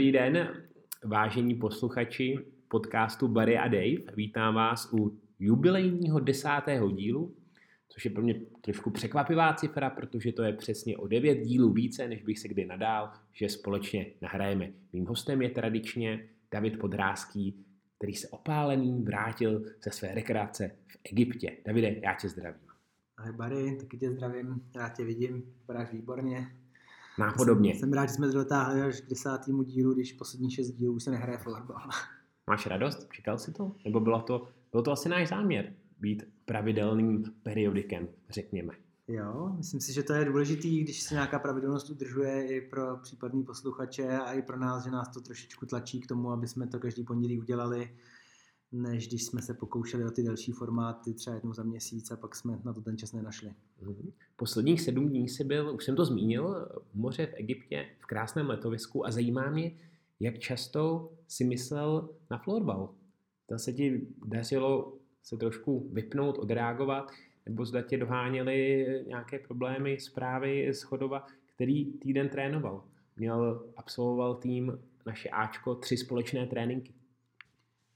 Dobrý den, vážení posluchači podcastu Barry a Dave. Vítám vás u jubilejního desátého dílu, což je pro mě trošku překvapivá cifra, protože to je přesně o devět dílů více, než bych se kdy nadál, že společně nahrajeme. Mým hostem je tradičně David Podrázký, který se opálený vrátil ze své rekreace v Egyptě. Davide, já tě zdravím. Ahoj Barry, taky tě zdravím, rád tě vidím, vypadáš výborně. Nápodobně. Jsem, jsem rád, že jsme to dotáhli až k desátému dílu, když poslední šest dílů už se nehraje florbal. Máš radost? Čekal jsi to? Nebo bylo to, bylo to asi náš záměr? Být pravidelným periodikem, řekněme. Jo, myslím si, že to je důležitý, když se nějaká pravidelnost udržuje i pro případný posluchače a i pro nás, že nás to trošičku tlačí k tomu, aby jsme to každý pondělí udělali než když jsme se pokoušeli o ty další formáty třeba jednou za měsíc a pak jsme na to ten čas nenašli. Mhm. Posledních sedm dní si byl, už jsem to zmínil, v moře v Egyptě, v krásném letovisku a zajímá mě, jak často si myslel na florbal. Zda se ti dařilo se trošku vypnout, odreagovat, nebo zda tě doháněly nějaké problémy, zprávy z Chodova, který týden trénoval. Měl, absolvoval tým naše Ačko tři společné tréninky.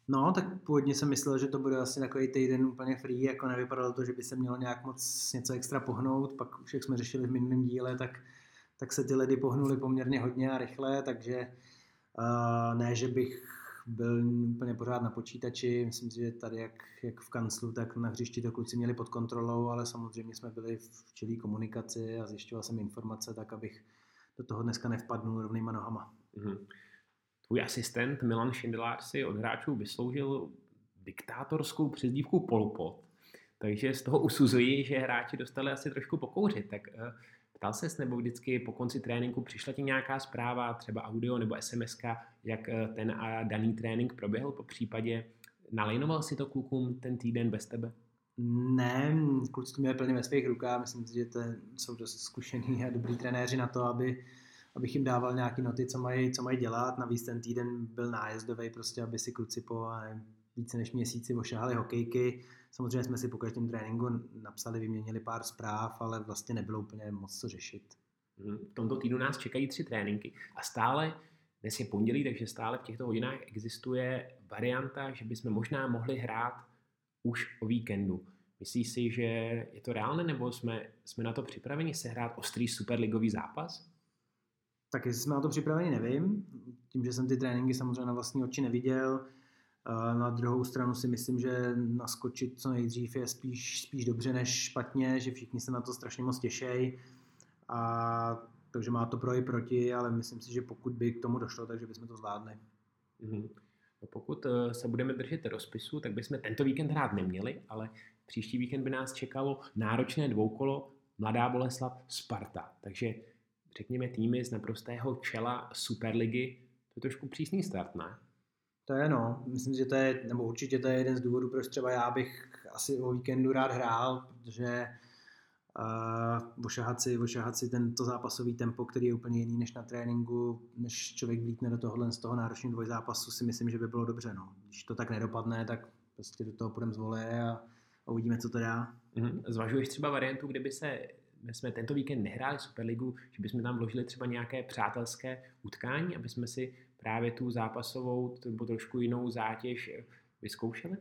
No, tak původně jsem myslel, že to bude asi takový týden úplně free, jako nevypadalo to, že by se mělo nějak moc něco extra pohnout, pak už jak jsme řešili v minulém díle, tak, tak se ty ledy pohnuly poměrně hodně a rychle, takže uh, ne, že bych byl úplně pořád na počítači, myslím si, že tady jak, jak v kanclu, tak na hřišti to kluci měli pod kontrolou, ale samozřejmě jsme byli v čelý komunikaci a zjišťoval jsem informace tak, abych do toho dneska nevpadnul rovnýma nohama. Mm-hmm. Tvůj asistent Milan Šindelár si od hráčů vysloužil diktátorskou přezdívku Polpot, takže z toho usuzuji, že hráči dostali asi trošku pokouřit. Tak uh, ptal ses nebo vždycky po konci tréninku přišla ti nějaká zpráva, třeba audio nebo SMS, jak uh, ten a daný trénink proběhl po případě? Nalinoval si to klukům ten týden bez tebe? Ne, kluci to měli plně ve svých rukách. Myslím si, že to jsou dost zkušení a dobrý trenéři na to, aby abych jim dával nějaké noty, co mají, co mají dělat. Navíc ten týden byl nájezdový, prostě, aby si kluci po více než měsíci ošahali hokejky. Samozřejmě jsme si po každém tréninku napsali, vyměnili pár zpráv, ale vlastně nebylo úplně moc co řešit. Mhm. V tomto týdnu nás čekají tři tréninky a stále, dnes je pondělí, takže stále v těchto hodinách existuje varianta, že bychom možná mohli hrát už o víkendu. Myslíš si, že je to reálné, nebo jsme, jsme na to připraveni sehrát ostrý superligový zápas? Tak jestli jsme na to připraveni, nevím. Tím, že jsem ty tréninky samozřejmě na vlastní oči neviděl, na druhou stranu si myslím, že naskočit co nejdřív je spíš, spíš dobře než špatně, že všichni se na to strašně moc těšejí. A takže má to pro i proti, ale myslím si, že pokud by k tomu došlo, takže bychom to zvládli. Mm-hmm. No pokud eh, se budeme držet rozpisu, tak bychom tento víkend hrát neměli, ale příští víkend by nás čekalo náročné dvoukolo Mladá Boleslav Sparta. Takže řekněme, týmy z naprostého čela Superligy, to je trošku přísný start, ne? To je no, myslím, že to je, nebo určitě to je jeden z důvodů, proč třeba já bych asi o víkendu rád hrál, protože uh, ošahat, si, ošahat si tento zápasový tempo, který je úplně jiný než na tréninku, než člověk vlítne do tohohle z toho náročného dvojzápasu, si myslím, že by bylo dobře. No. Když to tak nedopadne, tak prostě do toho půjdeme z vole a, a uvidíme, co to dá. Mm-hmm. Zvažuješ třeba variantu, kdyby se jsme tento víkend nehráli Superligu, že bychom tam vložili třeba nějaké přátelské utkání, aby jsme si právě tu zápasovou nebo trošku jinou zátěž vyzkoušeli?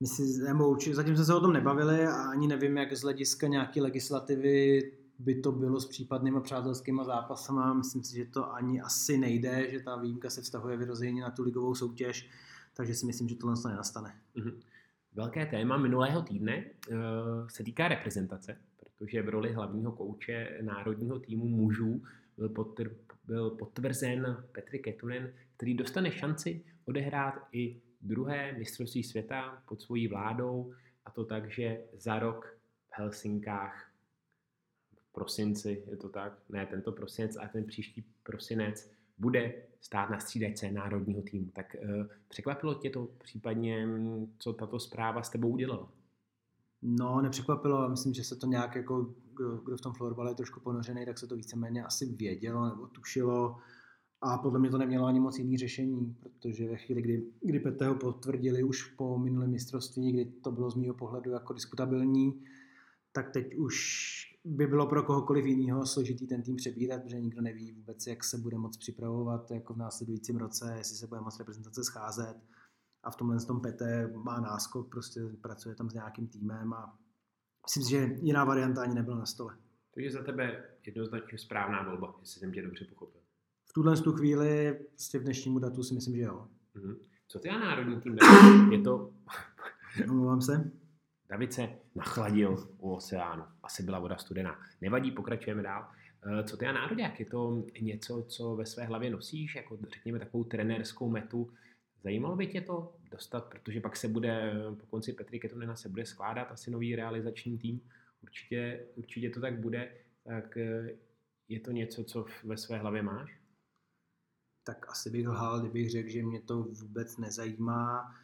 My si, nebo zatím jsme se o tom nebavili a ani nevím, jak z hlediska nějaké legislativy by to bylo s případnými přátelskými zápasama. Myslím si, že to ani asi nejde, že ta výjimka se vztahuje vyrozeně na tu ligovou soutěž, takže si myslím, že tohle to nenastane. Mm-hmm. Velké téma minulého týdne uh, se týká reprezentace protože v roli hlavního kouče národního týmu mužů byl, potr- byl potvrzen Petr Ketunen, který dostane šanci odehrát i druhé mistrovství světa pod svojí vládou a to tak, že za rok v Helsinkách v prosinci, je to tak, ne tento prosinec, ale ten příští prosinec bude stát na střídačce národního týmu. Tak e, překvapilo tě to případně, co tato zpráva s tebou udělala? No, nepřekvapilo, myslím, že se to nějak jako, kdo, kdo v tom florbale je trošku ponořený, tak se to víceméně asi vědělo nebo tušilo. A podle mě to nemělo ani moc jiný řešení, protože ve chvíli, kdy, kdy Pete ho potvrdili už po minulém mistrovství, kdy to bylo z mého pohledu jako diskutabilní, tak teď už by bylo pro kohokoliv jiného složitý ten tým přebírat, protože nikdo neví vůbec, jak se bude moc připravovat jako v následujícím roce, jestli se bude moc reprezentace scházet. A v tomhle tom Pete má náskok, prostě pracuje tam s nějakým týmem a myslím si, že jiná varianta ani nebyla na stole. Takže za tebe jednoznačně správná volba, jestli jsem tě dobře pochopil. V tuhle tu chvíli, prostě v dnešnímu datu si myslím, že jo. Mm-hmm. Co ty a národní tým? Je to... Omlouvám se. David se nachladil u oceánu. Asi byla voda studená. Nevadí, pokračujeme dál. Eh, co ty a národák? Je to něco, co ve své hlavě nosíš, jako řekněme takovou trenérskou metu? Zajímalo by tě to dostat, protože pak se bude, po konci Petry Ketonena se bude skládat asi nový realizační tým. Určitě, určitě to tak bude. Tak eh, je to něco, co ve své hlavě máš? Tak asi bych lhal, kdybych řekl, že mě to vůbec nezajímá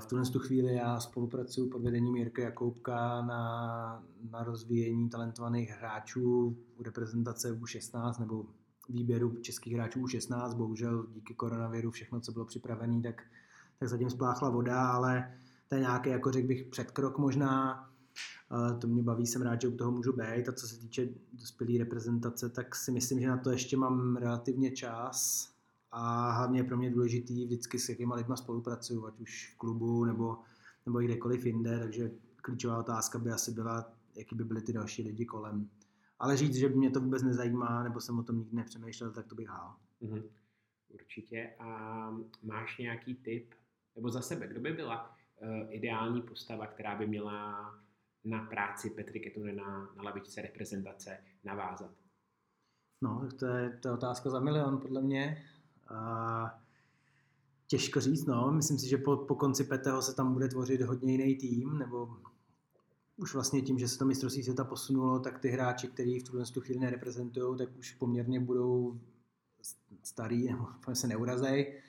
v tuhle tu chvíli já spolupracuji pod vedením Jirka Jakoubka na, na rozvíjení talentovaných hráčů u reprezentace U16 nebo výběru českých hráčů U16. Bohužel díky koronaviru všechno, co bylo připravené, tak, tak zatím spláchla voda, ale to je nějaký, jako řekl bych, předkrok možná. To mě baví, jsem rád, že u toho můžu být. A co se týče dospělé reprezentace, tak si myslím, že na to ještě mám relativně čas a hlavně je pro mě důležitý vždycky s jakýma lidma spolupracuju, ať už v klubu nebo, nebo kdekoliv jinde, takže klíčová otázka by asi byla, jaký by byly ty další lidi kolem. Ale říct, že mě to vůbec nezajímá, nebo jsem o tom nikdy nepřemýšlel, tak to bych hál. Mm-hmm. Určitě. A máš nějaký tip, nebo za sebe, kdo by byla uh, ideální postava, která by měla na práci Petry Ketunena na lavičce reprezentace navázat? No, tak to je, to je otázka za milion, podle mě. A těžko říct, no. Myslím si, že po, po konci Peteho se tam bude tvořit hodně jiný tým, nebo už vlastně tím, že se to mistrovství světa posunulo, tak ty hráči, kteří v tuhle chvíli nereprezentují, tak už poměrně budou starý, nebo se neurazej.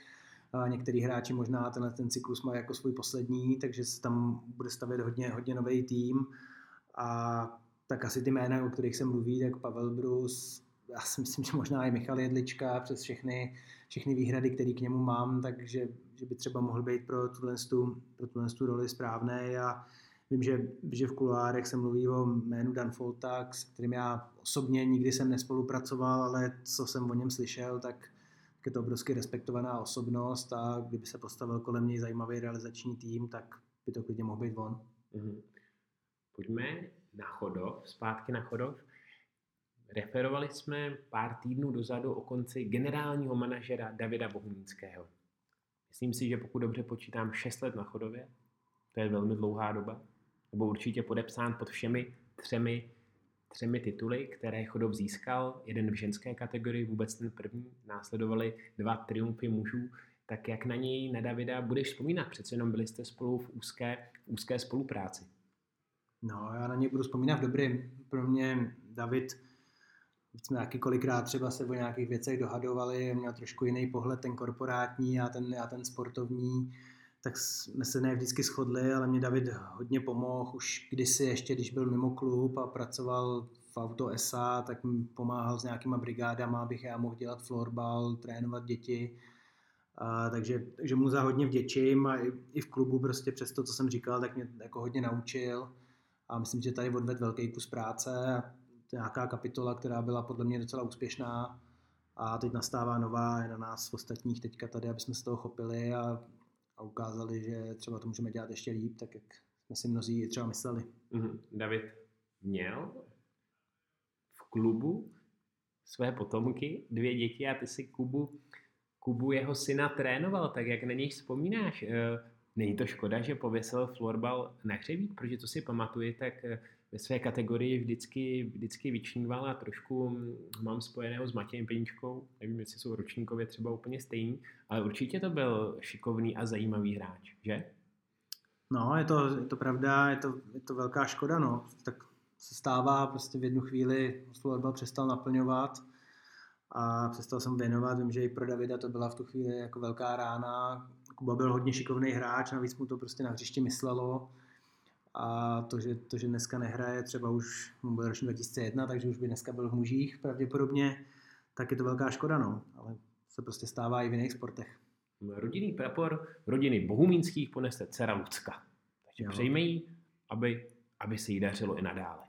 Některý hráči možná tenhle ten cyklus mají jako svůj poslední, takže se tam bude stavět hodně, hodně nový tým. A tak asi ty jména, o kterých se mluví, tak Pavel Brus, já si myslím, že možná i Michal Jedlička přes všechny, všechny výhrady, které k němu mám, takže že by třeba mohl být pro tuhle, pro tuhle roli správný a vím, že, že v kuloárech se mluví o jménu Dan Foltak, s kterým já osobně nikdy jsem nespolupracoval, ale co jsem o něm slyšel, tak je to obrovsky respektovaná osobnost a kdyby se postavil kolem něj zajímavý realizační tým, tak by to klidně mohl být on. Mm-hmm. Pojďme na Chodov, zpátky na Chodov. Referovali jsme pár týdnů dozadu o konci generálního manažera Davida Bohumínského. Myslím si, že pokud dobře počítám 6 let na chodově, to je velmi dlouhá doba, nebo určitě podepsán pod všemi třemi, třemi tituly, které Chodov získal, jeden v ženské kategorii, vůbec ten první, následovali dva triumfy mužů, tak jak na něj, na Davida, budeš vzpomínat? Přece jenom byli jste spolu v úzké, v úzké spolupráci. No, já na něj budu vzpomínat v dobrým. Pro mě David jsme taky kolikrát třeba se o nějakých věcech dohadovali, měl trošku jiný pohled, ten korporátní a ten, a ten sportovní, tak jsme se ne vždycky shodli, ale mě David hodně pomohl. Už kdysi ještě, když byl mimo klub a pracoval v Auto SA, tak mi pomáhal s nějakýma brigádama, abych já mohl dělat florbal, trénovat děti. A, takže, takže mu za hodně vděčím a i, i, v klubu prostě přes to, co jsem říkal, tak mě jako hodně naučil. A myslím, že tady odvedl velký kus práce. A nějaká kapitola, která byla podle mě docela úspěšná. A teď nastává nová, je na nás ostatních teďka tady, aby jsme se toho chopili. A, ukázali, že třeba to můžeme dělat ještě líp, tak jak jsme si mnozí třeba mysleli. Mm-hmm. David měl v klubu své potomky, dvě děti a ty si Kubu, Kubu jeho syna trénoval, tak jak na něj vzpomínáš? Eh, není to škoda, že pověsil florbal na hřebík, protože to si pamatuju, tak eh, ve své kategorii vždycky, vždycky vyčníval a trošku mm, mám spojeného s Matějem Peníčkou. Nevím, jestli jsou ročníkově třeba úplně stejný, ale určitě to byl šikovný a zajímavý hráč, že? No, je to, je to pravda, je to, je to velká škoda, no. Tak se stává, prostě v jednu chvíli florbal přestal naplňovat a přestal jsem věnovat. Vím, že i pro Davida to byla v tu chvíli jako velká rána. Kuba byl hodně šikovný hráč, navíc mu to prostě na hřišti myslelo a to, že, to, že dneska nehraje, třeba už mu bude ročník 2001, takže už by dneska byl v mužích pravděpodobně, tak je to velká škoda, no. Ale se prostě stává i v jiných sportech. Rodinný prapor rodiny Bohumínských ponese dcera Lucka. Takže jo. přejme jí, aby, aby se jí dařilo i nadále.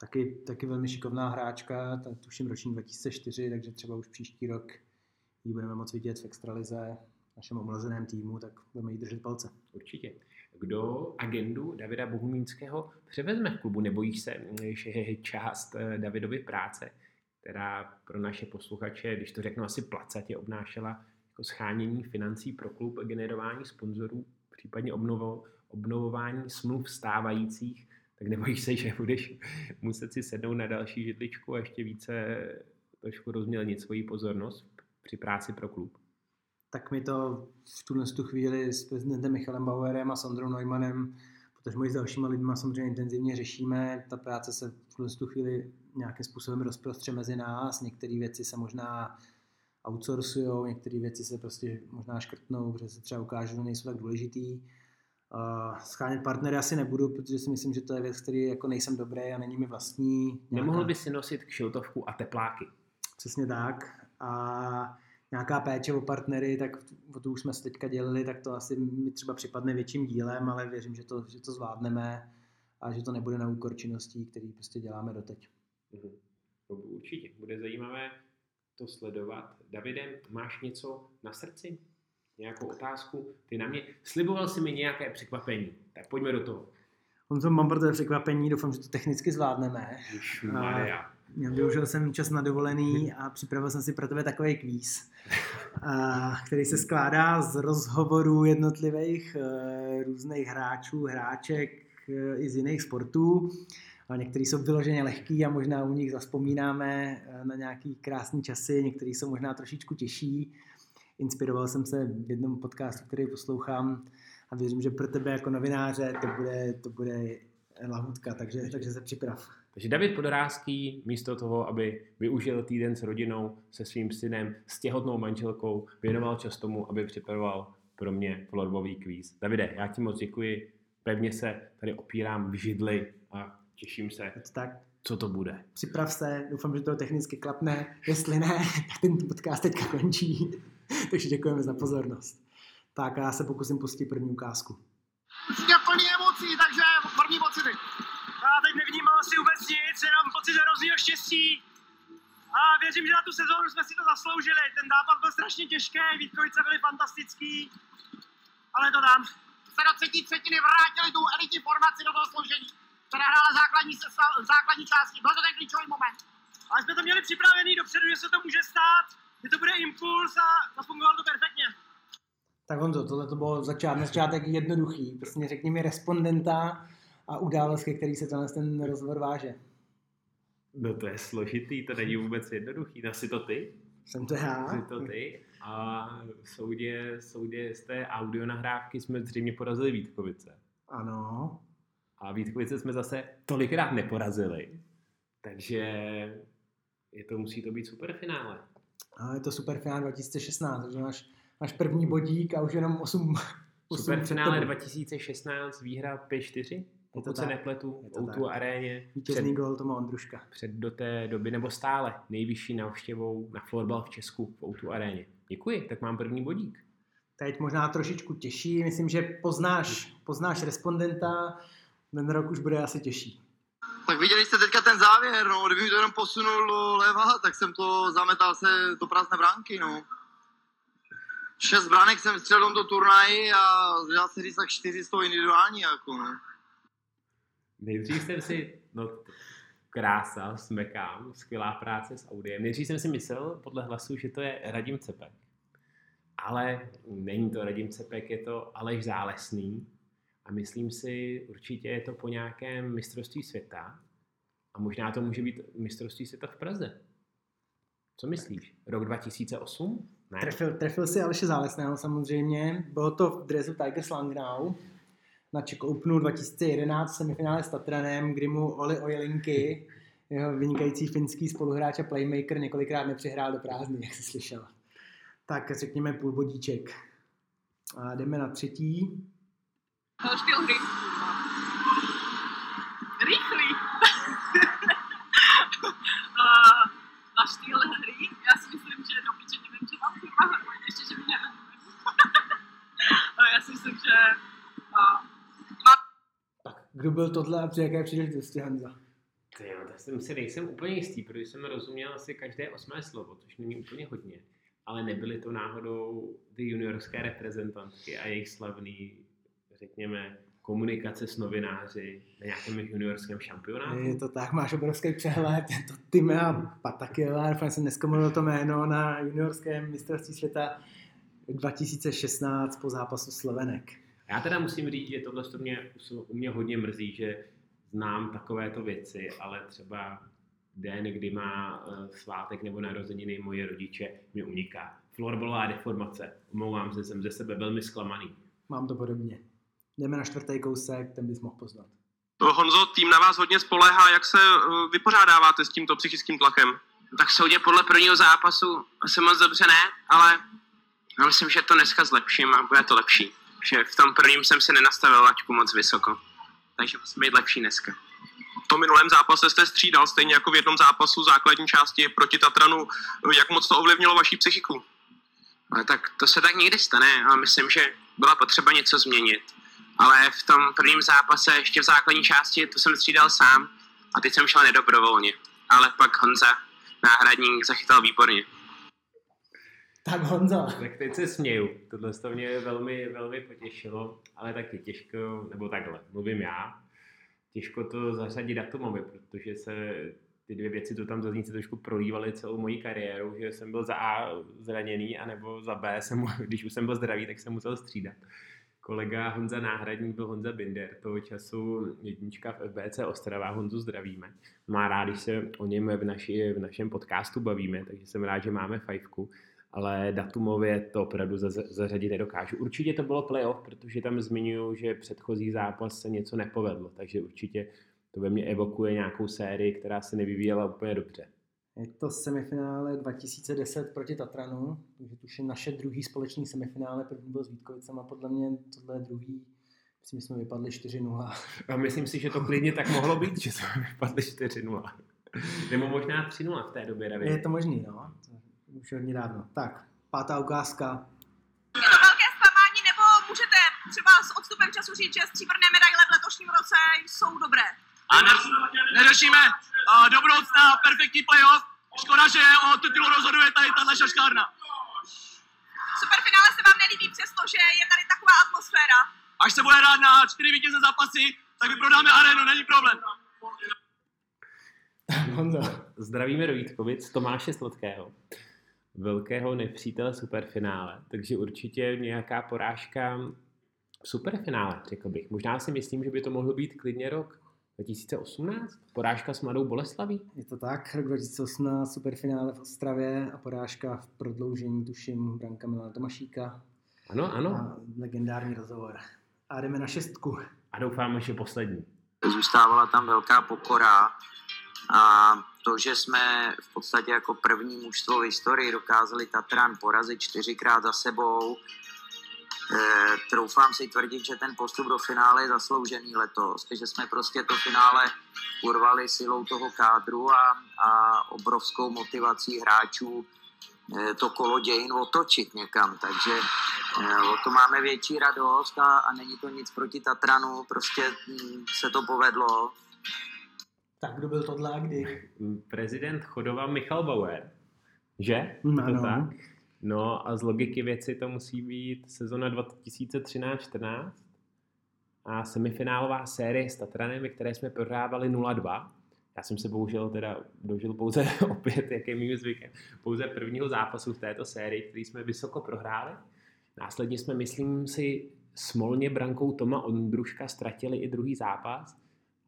Taky, taky velmi šikovná hráčka, ta tuším roční 2004, takže třeba už příští rok ji budeme moc vidět v extralize našem omlazeném týmu, tak budeme jí držet palce. Určitě. Kdo agendu Davida Bohumínského převezme v klubu? Nebojíš se, že je část eh, Davidovy práce, která pro naše posluchače, když to řeknu asi placatě, obnášela jako schánění financí pro klub, generování sponzorů, případně obnovo, obnovování smluv stávajících, tak nebojíš se, že budeš muset si sednout na další židličku a ještě více trošku rozmělnit svoji pozornost při práci pro klub? Tak my to v tuhle tu chvíli s prezidentem Michalem Bauerem a Sandrou Neumannem, protože my s dalšíma lidmi samozřejmě intenzivně řešíme. Ta práce se v tuhle tu chvíli nějakým způsobem rozprostře mezi nás. Některé věci se možná outsourcují, některé věci se prostě možná škrtnou, protože se třeba ukáže, že nejsou tak důležitý. Uh, schánět partnery asi nebudu, protože si myslím, že to je věc, který jako nejsem dobrý a není mi vlastní. Nějaká... Nemohl by si nosit kšiltovku a tepláky. Přesně tak. A nějaká péče o partnery, tak o to už jsme se teďka dělali, tak to asi mi třeba připadne větším dílem, ale věřím, že to, že to zvládneme a že to nebude na úkor činností, který prostě děláme doteď. Mhm. Určitě, bude zajímavé to sledovat. Davide, máš něco na srdci? Nějakou otázku? Ty na mě, sliboval si mi nějaké překvapení, tak pojďme do toho. On to mám pro tebe překvapení, doufám, že to technicky zvládneme. Maria. Využil jsem čas na dovolený a připravil jsem si pro tebe takový kvíz, který se skládá z rozhovorů jednotlivých e, různých hráčů, hráček e, i z jiných sportů. Některý jsou vyloženě lehký a možná u nich zaspomínáme e, na nějaký krásný časy, některý jsou možná trošičku těžší. Inspiroval jsem se v jednom podcastu, který poslouchám a věřím, že pro tebe jako novináře to bude, to bude lahutka, takže, takže se připrav. Takže David Podorázký místo toho, aby využil týden s rodinou, se svým synem, s těhotnou manželkou, věnoval čas tomu, aby připravoval pro mě florbový kvíz. Davide, já ti moc děkuji, pevně se tady opírám v židli a těším se, tak. co to bude. Připrav se, doufám, že to technicky klapne, jestli ne, tak ten podcast teďka končí. Takže děkujeme za pozornost. Tak já se pokusím pustit první ukázku. Určitě plný emocí, takže první pocity. Já teď nevnímám asi vůbec nic, jenom hrozného štěstí. A věřím, že na tu sezónu jsme si to zasloužili. Ten zápas byl strašně těžký, Vítkovice byly fantastický, ale to dám. Se do třetí třetiny vrátili tu elitní formaci do toho složení, která hrála základní, základní části. Byl to ten klíčový moment. Ale jsme to měli připravený dopředu, že se to může stát, že to bude impuls a zafungovalo to perfektně. Tak Honzo, tohle to bylo začát, začátek jednoduchý. Prostě řekni mi respondenta a událost, ke který se tenhle ten rozhovor váže. No to je složitý, to není vůbec jednoduchý. Asi to ty? Jsem to já. Jsi to ty. A v soudě, soudě z té audionahrávky jsme zřejmě porazili Vítkovice. Ano. A Vítkovice jsme zase tolikrát neporazili. Takže je to, musí to být superfinále. A je to superfinále 2016, takže máš máš první bodík a už jenom 8... 8 Superfinále 2016 výhra 5-4, pokud se nepletu, v o aréně. Vítězný gol to má Ondruška. Před do té doby, nebo stále nejvyšší návštěvou na florbal v Česku v o aréně. Děkuji, tak mám první bodík. Teď možná trošičku těžší, myslím, že poznáš, poznáš respondenta, ten rok už bude asi těžší. Tak viděli jste teďka ten závěr, no, kdyby to jenom posunul leva, tak jsem to zametal se do prázdné bránky, no šest branek jsem střelil do turnaji a dá se říct tak čtyři z toho individuální, jako no. Nejdřív jsem si, no krása, smekám, skvělá práce s Audiem. Nejdřív jsem si myslel podle hlasu, že to je Radim Cepek. Ale není to Radim Cepek, je to Aleš Zálesný. A myslím si, určitě je to po nějakém mistrovství světa. A možná to může být mistrovství světa v Praze. Co myslíš? Rok 2008? Ne. Trefil, trefil si Aleše Zálesného samozřejmě. Bylo to v dresu Tigers Langnau na Czech Openu 2011 semifinále s Tatranem, kdy mu Oli Ojelinky, jeho vynikající finský spoluhráč a playmaker, několikrát nepřihrál do prázdný, jak jsi slyšel. Tak řekněme půl bodíček. A jdeme na třetí. Styl hry. Rychlý. na styl hry. Já si myslím, že do piče nevím, že mám firma hrvoj, ještě, že mi nerozumím. já si myslím, že uh, Tak, kdo byl tohle a při jaké příležitosti, Hanza? Ty jo, tak jsem si nejsem úplně jistý, protože jsem rozuměl asi každé osmé slovo, což není úplně hodně. Ale nebyly to náhodou ty juniorské reprezentantky a jejich slavný, řekněme, komunikace s novináři na nějakém juniorském šampionátu. Je to tak, máš obrovský přehled, je to Timea Patakila, doufám, jsem dneska to jméno na juniorském mistrovství světa 2016 po zápasu Slovenek. Já teda musím říct, že tohle to mě, u mě hodně mrzí, že znám takovéto věci, ale třeba den, kdy má eh, svátek nebo narozeniny moje rodiče, mi uniká. Florbalová deformace. Omlouvám se, jsem ze sebe velmi zklamaný. Mám to podobně. Jdeme na čtvrtý kousek, ten bys mohl poznat. Honzo, tým na vás hodně spoléhá. Jak se eh, vypořádáváte s tímto psychickým tlakem? Tak soudě podle prvního zápasu asi moc dobře ne, ale já myslím, že to dneska zlepším a bude to lepší. Že v tom prvním jsem si nenastavil laťku moc vysoko, takže musím být lepší dneska. V tom minulém zápase jste střídal, stejně jako v jednom zápasu základní části proti Tatranu. Jak moc to ovlivnilo vaší psychiku? Ale tak to se tak někdy stane a myslím, že byla potřeba něco změnit ale v tom prvním zápase ještě v základní části to jsem střídal sám a teď jsem šel nedobrovolně. Ale pak Honza, náhradník, zachytal výborně. Tak Honza. Tak teď se směju. Tohle to mě velmi, velmi potěšilo, ale taky těžko, nebo takhle, mluvím já, těžko to zařadit datumově, protože se ty dvě věci, to tam zazní, trošku prolívaly celou moji kariéru, že jsem byl za A zraněný, anebo za B, jsem, když už jsem byl zdravý, tak jsem musel střídat kolega Honza Náhradník byl Honza Binder, toho času jednička v FBC Ostrava, Honzu zdravíme. Má rád, když se o něm v, naši, v našem podcastu bavíme, takže jsem rád, že máme fajfku, ale datumově to opravdu zařadit nedokážu. Určitě to bylo playoff, protože tam zmiňuju, že předchozí zápas se něco nepovedlo, takže určitě to ve mně evokuje nějakou sérii, která se nevyvíjela úplně dobře. Je to semifinále 2010 proti Tatranu, takže tuším naše druhý společný semifinále, první byl s Vítkovicem a podle mě tohle je druhý. Myslím, že jsme vypadli 4-0. A myslím si, že to klidně tak mohlo být, že jsme vypadli 4-0. Nebo možná 3-0 v té době, David. Je to možný, no. Už hodně dávno. Tak, pátá ukázka. Je to velké zklamání, nebo můžete třeba s odstupem času říct, že stříbrné medaile v letošním roce jsou dobré? A neřešíme uh, do budoucna perfektní playoff. Škoda, že o titul rozhoduje tady tahle šaškárna. Superfinále se vám nelíbí přesto, že je tady taková atmosféra. Až se bude hrát na čtyři vítězné zápasy, tak vyprodáme arénu, není problém. Honzo. Zdravíme do Vítkovic Tomáše Sladkého, velkého nepřítele superfinále, takže určitě nějaká porážka v superfinále, řekl bych. Možná si myslím, že by to mohl být klidně rok 2018? Porážka s Mladou Boleslaví? Je to tak, rok 2018, superfinále v Ostravě a porážka v prodloužení, tuším, Branka Milana Tomašíka. Ano, ano. A legendární rozhovor. A jdeme na šestku. A doufám, že poslední. Zůstávala tam velká pokora a to, že jsme v podstatě jako první mužstvo v historii dokázali Tatran porazit čtyřikrát za sebou, Eh, troufám si tvrdit, že ten postup do finále je zasloužený letos, že jsme prostě to finále urvali silou toho kádru a, a obrovskou motivací hráčů eh, to kolo dějin otočit někam, takže eh, o to máme větší radost a, a není to nic proti Tatranu, prostě hm, se to povedlo. Tak kdo byl tohle a kdy? Prezident Chodova Michal Bauer, že? Ano. To tak? No a z logiky věci to musí být sezona 2013-14 a semifinálová série s Tatranem, které jsme prohrávali 0-2. Já jsem se bohužel teda dožil pouze opět, jak je mým zvykem, pouze prvního zápasu v této sérii, který jsme vysoko prohráli. Následně jsme, myslím si, smolně brankou Toma Ondruška ztratili i druhý zápas,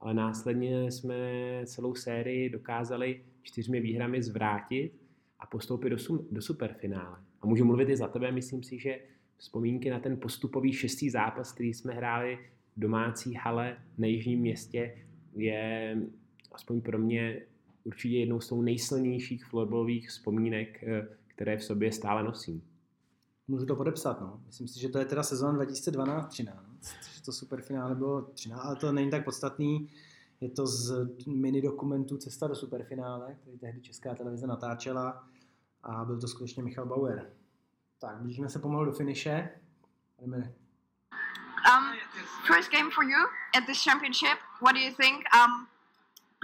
ale následně jsme celou sérii dokázali čtyřmi výhrami zvrátit a postoupit do, do superfinále. A můžu mluvit i za tebe, myslím si, že vzpomínky na ten postupový šestý zápas, který jsme hráli v domácí hale na jižním městě, je aspoň pro mě určitě jednou z tou nejsilnějších florbalových vzpomínek, eh, které v sobě stále nosím. Můžu to podepsat, no. Myslím si, že to je teda sezóna 2012-13, že to superfinále bylo 13, ale to není tak podstatný. Je to z mini dokumentu Cesta do superfinále, který tehdy Česká televize natáčela a byl to skutečně Michal Bauer. Tak, blížíme se pomalu do finiše. Jdeme. Um, first game for you at this championship. What do you think? Um,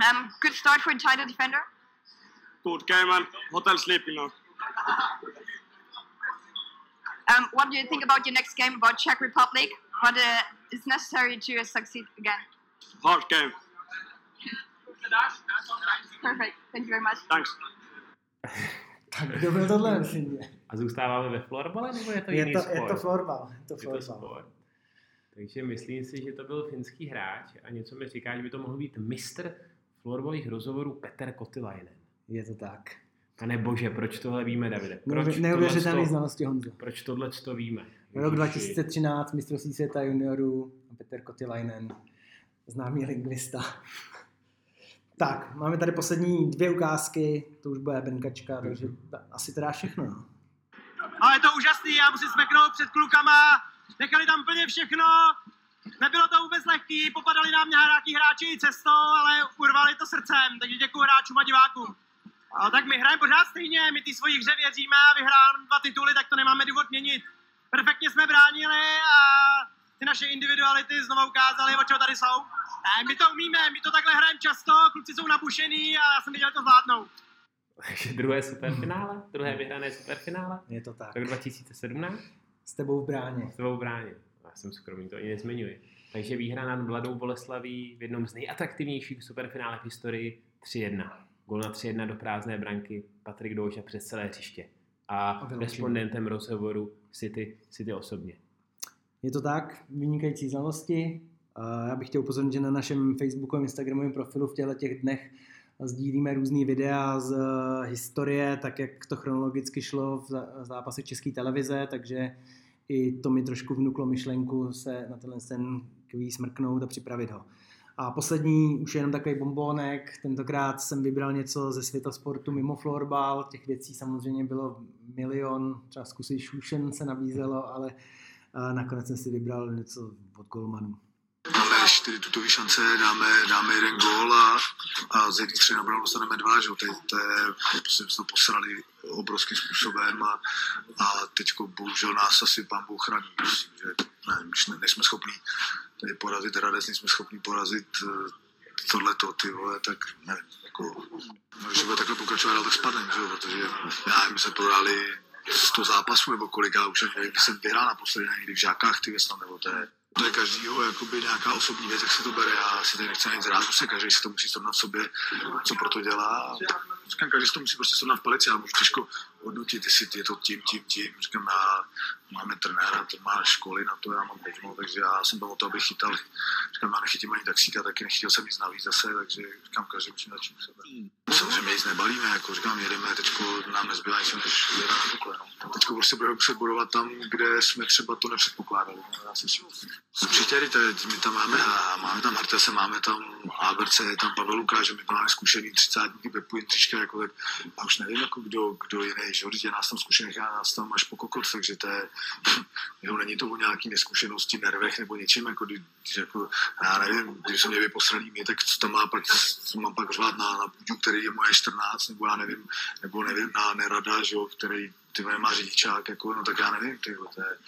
Um, good start for a title defender. Good game and hotel sleeping now. Um, what do you think about your next game about Czech Republic? What uh, is necessary to succeed again? Hard game. Perfect. Thank you very much. Thanks. Tak kdo byl tohle, tě? A zůstáváme ve florbale, nebo je to Je jiný to, sport? je to florbal. Je to Je to florbal. sport. Takže myslím si, že to byl finský hráč a něco mi říká, že by to mohl být mistr florbalových rozhovorů Peter Kotilainen. Je to tak. Pane bože, proč tohle víme, Davide? Proč Neuvěř- Neuvěřitelný tohleto- znalosti Honzo. Proč tohle to víme? Rok Ježiši. 2013, mistrovství světa juniorů, Peter Kotilainen, známý lingvista. Tak, máme tady poslední dvě ukázky, to už bude brnkačka, takže asi teda všechno. No. A je to úžasný, já musím smeknout před klukama, nechali tam plně všechno, nebylo to vůbec lehký, popadali nám nějaký hráči cestou, ale urvali to srdcem, takže děkuji hráčům a divákům. A tak my hrajeme pořád stejně, my ty svojí hře věříme a vyhráli dva tituly, tak to nemáme důvod měnit. Perfektně jsme bránili a ty naše individuality znovu ukázaly, o čeho tady jsou. Ne, my to umíme, my to takhle hrajeme často, kluci jsou nabušený a já jsem viděl, že to zvládnou. Takže druhé superfinále, druhé vyhrané superfinále, Je to tak. rok 2017, S tebou v bráně. s tebou bráně. Já jsem skromný, to ani nezmiňuji. Takže výhra nad Mladou Boleslaví v jednom z nejatraktivnějších superfinále v historii 3-1. Gol na 3-1 do prázdné branky, Patrik Douša přes celé hřiště. A vyloučení. respondentem rozhovoru City, City osobně. Je to tak, vynikající znalosti. Já bych chtěl upozornit, že na našem Facebooku a Instagramovém profilu v těchto těch dnech sdílíme různý videa z eh, historie, tak jak to chronologicky šlo v zá- zápasech České televize, takže i to mi trošku vnuklo myšlenku se na tenhle ten kvíz smrknout a připravit ho. A poslední už je jenom takový bombónek, tentokrát jsem vybral něco ze světa sportu mimo florbal, těch věcí samozřejmě bylo milion, třeba zkusit šušen se nabízelo, ale a nakonec jsem si vybral něco od golmanů. máme čtyři tutové šance, dáme, dáme jeden gól a, a z jedné středy na bránu dostaneme dva, že to, je- prostě jsme to posrali obrovským způsobem a, a teďko bohužel nás asi pán Bůh chrání, myslím, že ne, ne, nejsme schopní tady porazit Hradec, nejsme schopní porazit eh, tohleto, ty vole, tak nevím, jako, no, když bude takhle pokračovat, tak spadneme, že jo, protože já my jsme prohráli 100 zápasů nebo kolik, já už nevím, kdy jsem vyhrál naposledy někdy v žákách, ty věc, nebo to je, to je každýho jakoby nějaká osobní věc, jak se to bere. Já si tady nechci nic rád, se každý si to musí srovnat sobě, co pro to dělá. Říkám, každý to musí prostě srovnat v palici. Já můžu těžko hodnotit, jestli je to tím, tím, tím. Říkám, já máme trenéra, ten má školy na to, já mám hovno, takže já jsem byl o to, abych chytal. Říkám, já nechytím ani taxíka, taky nechytil jsem nic navíc zase, takže říkám, každý musí začít u sebe. Samozřejmě nic nebalíme, jako říkám, jedeme, teďko nám nezbývá nic, než jede na pokle, no. Teďko prostě budeme muset bodovat tam, kde jsme třeba to nepředpokládali. No, já si Určitě, teď my tam máme, a máme tam Artese, máme tam Alberce, je tam Pavel Lukáš, že my máme zkušený třicátníky, Pepu Jindřička, jako tak, a už nevím, jako kdo, kdo jiný, že jo, nás tam zkušených, já nás tam až po kokot, takže to je, jo, není to o nějaký neskušenosti, nervech nebo něčím, jako, když, jako já nevím, když jsem mě vyposraný mě, tak co tam má pak, co mám pak řvát na, na půdu, který je moje 14, nebo já nevím, nebo nevím, na Nerada, že jo, který ty má řidičák, jako, no tak já nevím, ty, to je,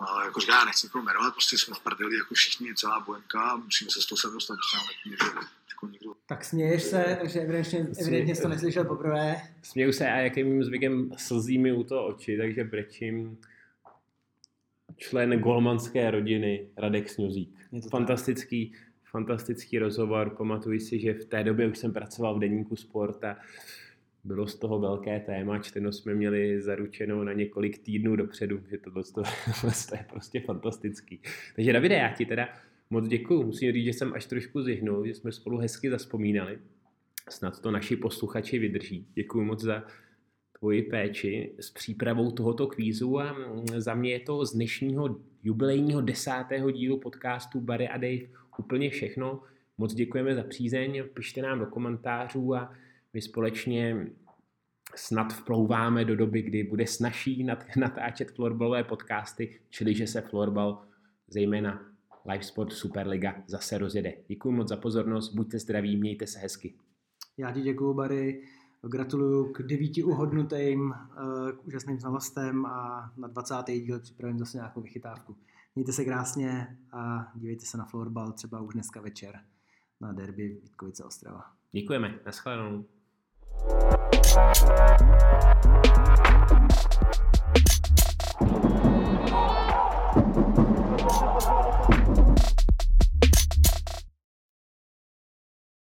a jako já nechci někoho jmenovat, prostě jsme v prdeli jako všichni, celá bojenka musíme se z toho sem dostat, nám jako, jako. Tak směješ se, takže evidentně, evidentně jsi to neslyšel poprvé. Směju se a jakým mým zvykem slzí mi u toho oči, takže brečím člen golmanské rodiny Radek Sňuzík. Je to tak. Fantastický, fantastický rozhovor. Pamatuji si, že v té době už jsem pracoval v deníku sport a bylo z toho velké téma. Čteno jsme měli zaručeno na několik týdnů dopředu, že tohle to, tohle to je prostě fantastický. Takže Davide, já ti teda moc děkuju. Musím říct, že jsem až trošku zihnul, že jsme spolu hezky zaspomínali. Snad to naši posluchači vydrží. Děkuji moc za tvoji péči s přípravou tohoto kvízu a za mě je to z dnešního jubilejního desátého dílu podcastu Barry a Dave úplně všechno. Moc děkujeme za přízeň, pište nám do komentářů a my společně snad vplouváme do doby, kdy bude snažší nat- natáčet florbalové podcasty, čili že se florbal, zejména Live Sport Superliga, zase rozjede. Děkuji moc za pozornost, buďte zdraví, mějte se hezky. Já ti děkuju, Barry. Gratuluju k devíti uhodnutým, eh, k úžasným znalostem a na 20. díl připravím zase nějakou vychytávku. Mějte se krásně a dívejte se na florbal třeba už dneska večer. na derby Vítkovice Ostrava. Děkujeme, naschledanou.